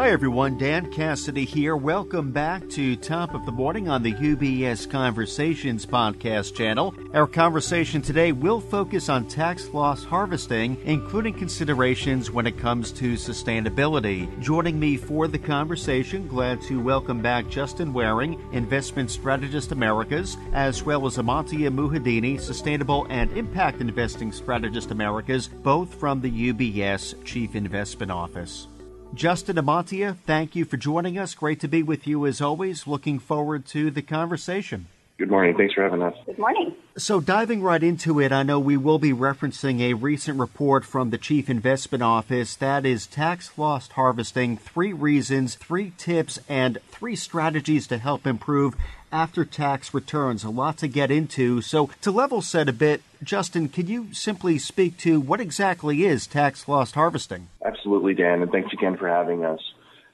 Hi, everyone. Dan Cassidy here. Welcome back to Top of the Morning on the UBS Conversations podcast channel. Our conversation today will focus on tax loss harvesting, including considerations when it comes to sustainability. Joining me for the conversation, glad to welcome back Justin Waring, Investment Strategist Americas, as well as Amantia Muhedini, Sustainable and Impact Investing Strategist Americas, both from the UBS Chief Investment Office. Justin Amantia, thank you for joining us. Great to be with you as always. Looking forward to the conversation. Good morning. Thanks for having us. Good morning. So, diving right into it, I know we will be referencing a recent report from the Chief Investment Office that is tax loss harvesting three reasons, three tips, and three strategies to help improve after tax returns. A lot to get into. So, to level set a bit, Justin, could you simply speak to what exactly is tax loss harvesting? Absolutely, Dan, and thanks again for having us.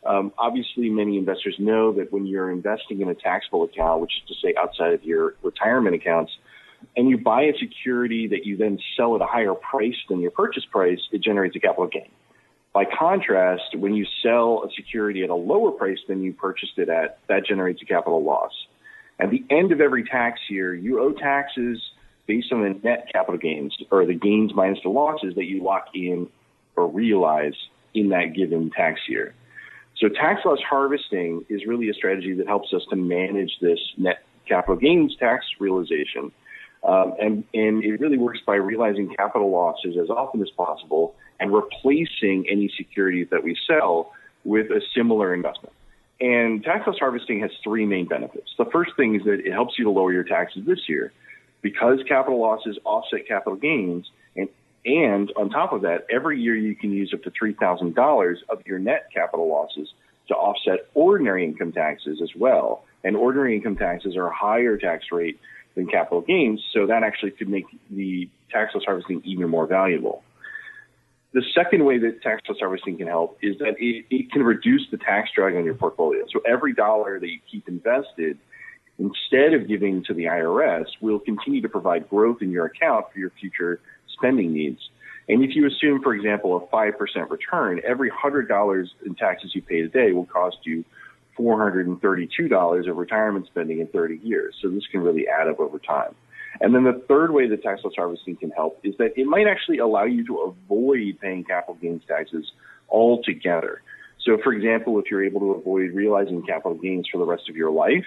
Um, obviously, many investors know that when you're investing in a taxable account, which is to say outside of your retirement accounts, and you buy a security that you then sell at a higher price than your purchase price, it generates a capital gain. By contrast, when you sell a security at a lower price than you purchased it at, that generates a capital loss. At the end of every tax year, you owe taxes based on the net capital gains or the gains minus the losses that you lock in or realize in that given tax year. So tax loss harvesting is really a strategy that helps us to manage this net capital gains tax realization. Um, and, and it really works by realizing capital losses as often as possible and replacing any securities that we sell with a similar investment. And tax loss harvesting has three main benefits. The first thing is that it helps you to lower your taxes this year because capital losses offset capital gains. And, and on top of that, every year you can use up to $3,000 of your net capital losses to offset ordinary income taxes as well. And ordinary income taxes are a higher tax rate than capital gains, so that actually could make the tax loss harvesting even more valuable. The second way that tax loss harvesting can help is that it, it can reduce the tax drag on your portfolio. So every dollar that you keep invested, instead of giving to the IRS, will continue to provide growth in your account for your future spending needs. And if you assume, for example, a 5% return, every $100 in taxes you pay today will cost you $432 of retirement spending in 30 years. So this can really add up over time. And then the third way that tax loss harvesting can help is that it might actually allow you to avoid paying capital gains taxes altogether. So, for example, if you're able to avoid realizing capital gains for the rest of your life,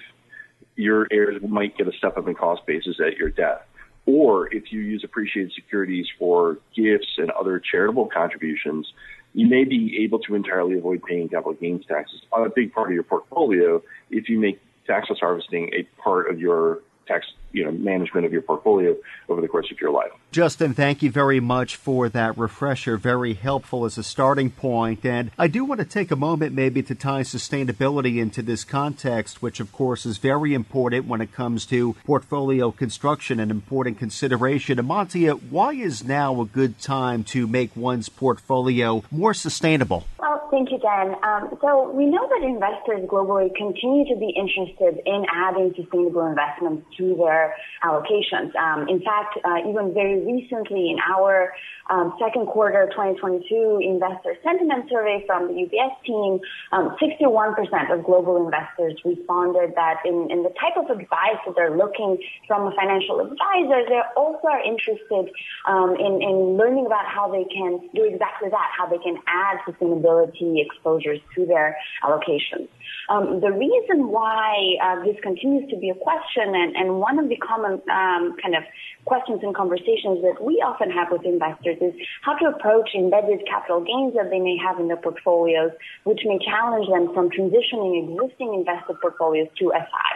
your heirs might get a step up in cost basis at your death. Or if you use appreciated securities for gifts and other charitable contributions, you may be able to entirely avoid paying capital gains taxes on a big part of your portfolio if you make tax loss harvesting a part of your tax you know management of your portfolio over the course of your life. Justin, thank you very much for that refresher. Very helpful as a starting point. And I do want to take a moment maybe to tie sustainability into this context, which of course is very important when it comes to portfolio construction, an important consideration. Amantia, why is now a good time to make one's portfolio more sustainable? Well, thank you, Dan. Um, so we know that investors globally continue to be interested in adding sustainable investments to their allocations. Um, in fact, uh, even very recently in our um, second quarter 2022 investor sentiment survey from the UBS team, um, 61% of global investors responded that in, in the type of advice that they're looking from a financial advisor, they also are interested um, in, in learning about how they can do exactly that, how they can add sustainability exposures to their allocations. Um, the reason why uh, this continues to be a question, and, and one of the common um, kind of questions and conversations that we often have with investors is how to approach embedded capital gains that they may have in their portfolios, which may challenge them from transitioning existing invested portfolios to SI.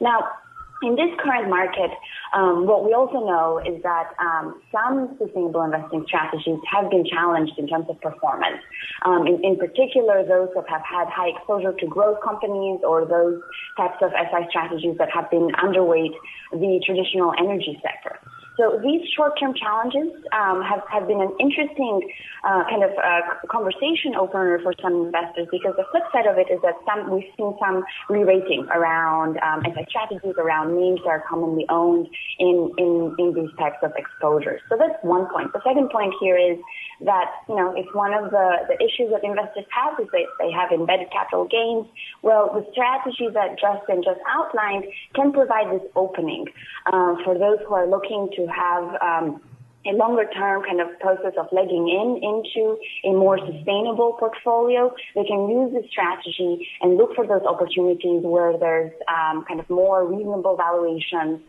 Now, in this current market, um, what we also know is that um, some sustainable investing strategies have been challenged in terms of performance. Um, in, in, particular, those that have had high exposure to growth companies or those types of SI strategies that have been underweight the traditional energy sector. So these short-term challenges um, have, have been an interesting uh, kind of uh, conversation opener for some investors because the flip side of it is that some we've seen some re-rating around um, strategies around names that are commonly owned in, in, in these types of exposures. So that's one point. The second point here is that, you know, if one of the, the issues that investors have is they, they have embedded capital gains, well, the strategy that Justin just outlined can provide this opening uh, for those who are looking to have um, a longer term kind of process of legging in into a more sustainable portfolio, they can use this strategy and look for those opportunities where there's um, kind of more reasonable valuations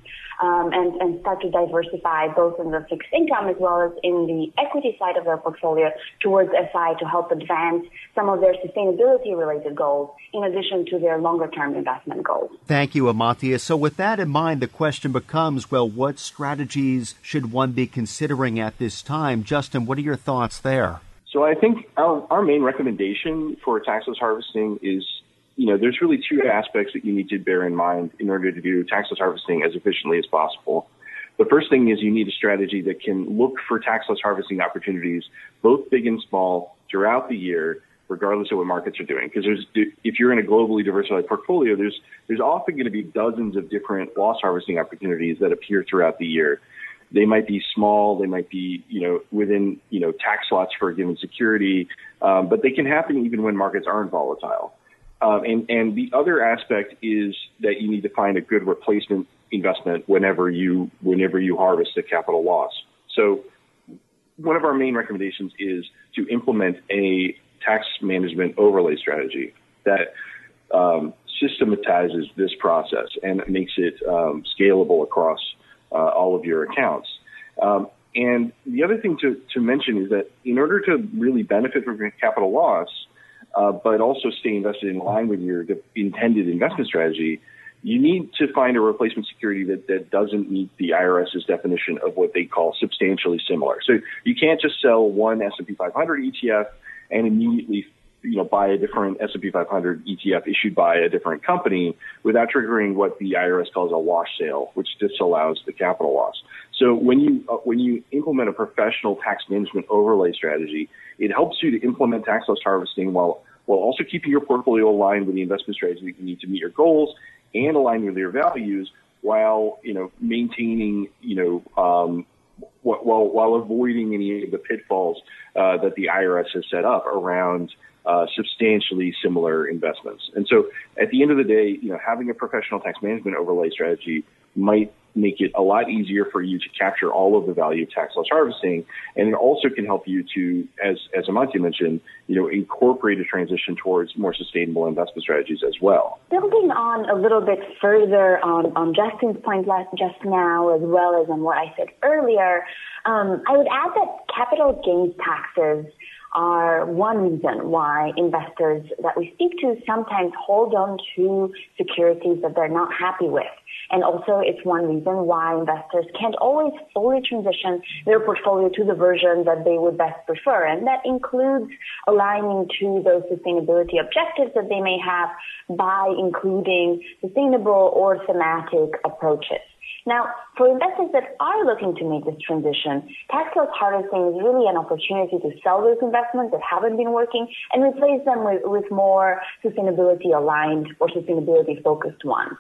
um, and, and start to diversify both in the fixed income as well as in the equity side of their portfolio towards SI to help advance some of their sustainability related goals in addition to their longer term investment goals. Thank you, Amantia. So with that in mind, the question becomes, well, what strategies should one be considering at this time? Justin, what are your thoughts there? So I think our, our main recommendation for tax loss harvesting is you know, there's really two aspects that you need to bear in mind in order to do tax loss harvesting as efficiently as possible. The first thing is you need a strategy that can look for tax loss harvesting opportunities, both big and small, throughout the year, regardless of what markets are doing. Because if you're in a globally diversified portfolio, there's there's often going to be dozens of different loss harvesting opportunities that appear throughout the year. They might be small, they might be you know within you know tax lots for a given security, um, but they can happen even when markets aren't volatile. Um, and, and the other aspect is that you need to find a good replacement investment whenever you whenever you harvest a capital loss. So one of our main recommendations is to implement a tax management overlay strategy that um, systematizes this process and makes it um, scalable across all of your accounts. Um, and the other thing to, to mention is that in order to really benefit from capital loss, uh, but also stay invested in line with your intended investment strategy, you need to find a replacement security that, that doesn't meet the IRS's definition of what they call substantially similar. So you can't just sell one S&P 500 ETF and immediately you know, buy a different S&P 500 ETF issued by a different company without triggering what the IRS calls a wash sale, which disallows the capital loss. So when you uh, when you implement a professional tax management overlay strategy, it helps you to implement tax loss harvesting while while also keeping your portfolio aligned with the investment strategy that you need to meet your goals and align with your values, while you know maintaining you know um, while while avoiding any of the pitfalls uh, that the IRS has set up around uh, substantially similar investments. And so, at the end of the day, you know, having a professional tax management overlay strategy might make it a lot easier for you to capture all of the value of tax loss harvesting. And it also can help you to, as, as Amantia mentioned, you know, incorporate a transition towards more sustainable investment strategies as well. Building on a little bit further on, on Justin's point just now, as well as on what I said earlier, um, I would add that capital gains taxes are one reason why investors that we speak to sometimes hold on to securities that they're not happy with. And also it's one reason why investors can't always fully transition their portfolio to the version that they would best prefer. And that includes aligning to those sustainability objectives that they may have by including sustainable or thematic approaches. Now, for investors that are looking to make this transition, tax loss harvesting is really an opportunity to sell those investments that haven't been working and replace them with, with more sustainability aligned or sustainability focused ones.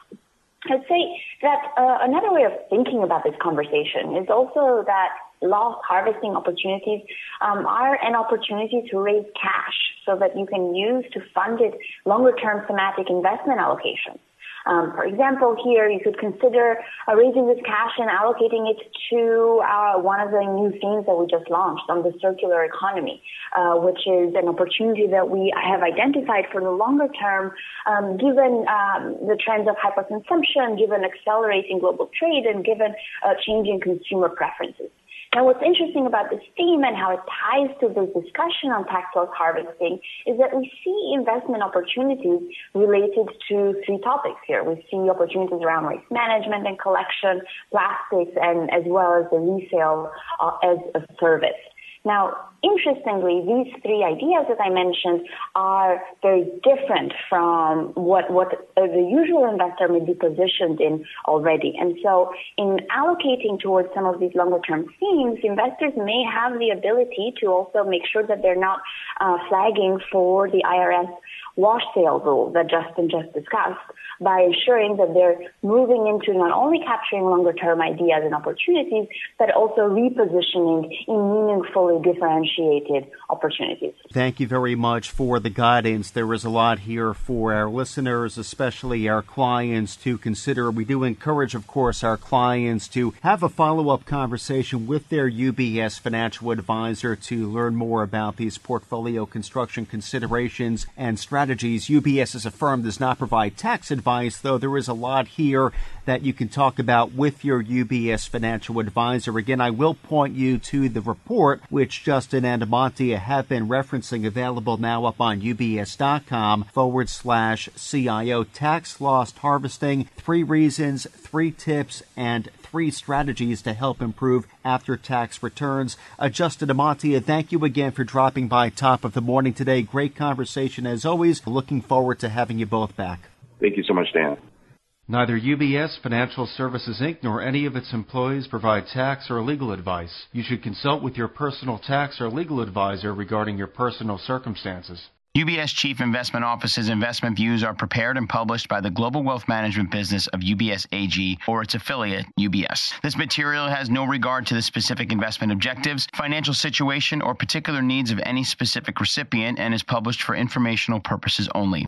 I'd say that uh, another way of thinking about this conversation is also that loss harvesting opportunities um, are an opportunity to raise cash so that you can use to fund it longer term thematic investment allocations. Um, for example, here you could consider uh, raising this cash and allocating it to uh, one of the new themes that we just launched on the circular economy, uh, which is an opportunity that we have identified for the longer term, um, given um, the trends of hyperconsumption, given accelerating global trade, and given uh, changing consumer preferences. Now, what's interesting about this theme and how it ties to this discussion on tax loss harvesting is that we see investment opportunities related to three topics here. We see opportunities around waste management and collection, plastics, and as well as the resale uh, as a service. Now, interestingly, these three ideas that I mentioned are very different from what, what the usual investor may be positioned in already. And so in allocating towards some of these longer term themes, investors may have the ability to also make sure that they're not uh, flagging for the IRS wash sale rule that Justin just discussed by ensuring that they're moving into not only capturing longer term ideas and opportunities, but also repositioning in meaningfully differentiated opportunities. Thank you very much for the guidance. There is a lot here for our listeners, especially our clients, to consider. We do encourage, of course, our clients to have a follow up conversation with their UBS financial advisor to learn more about these portfolio construction considerations and strategies. UBS as a firm does not provide tax advice, though there is a lot here that you can talk about with your UBS financial advisor. Again, I will point you to the report which Justin and Amantia have been referencing, available now up on ubs.com forward slash CIO tax loss harvesting. Three reasons, three tips, and three strategies to help improve after tax returns. Uh, Justin Amantia, thank you again for dropping by top of the morning today. Great conversation as always. Looking forward to having you both back. Thank you so much, Dan. Neither UBS Financial Services Inc. nor any of its employees provide tax or legal advice. You should consult with your personal tax or legal advisor regarding your personal circumstances. UBS Chief Investment Office's investment views are prepared and published by the global wealth management business of UBS AG or its affiliate, UBS. This material has no regard to the specific investment objectives, financial situation, or particular needs of any specific recipient and is published for informational purposes only.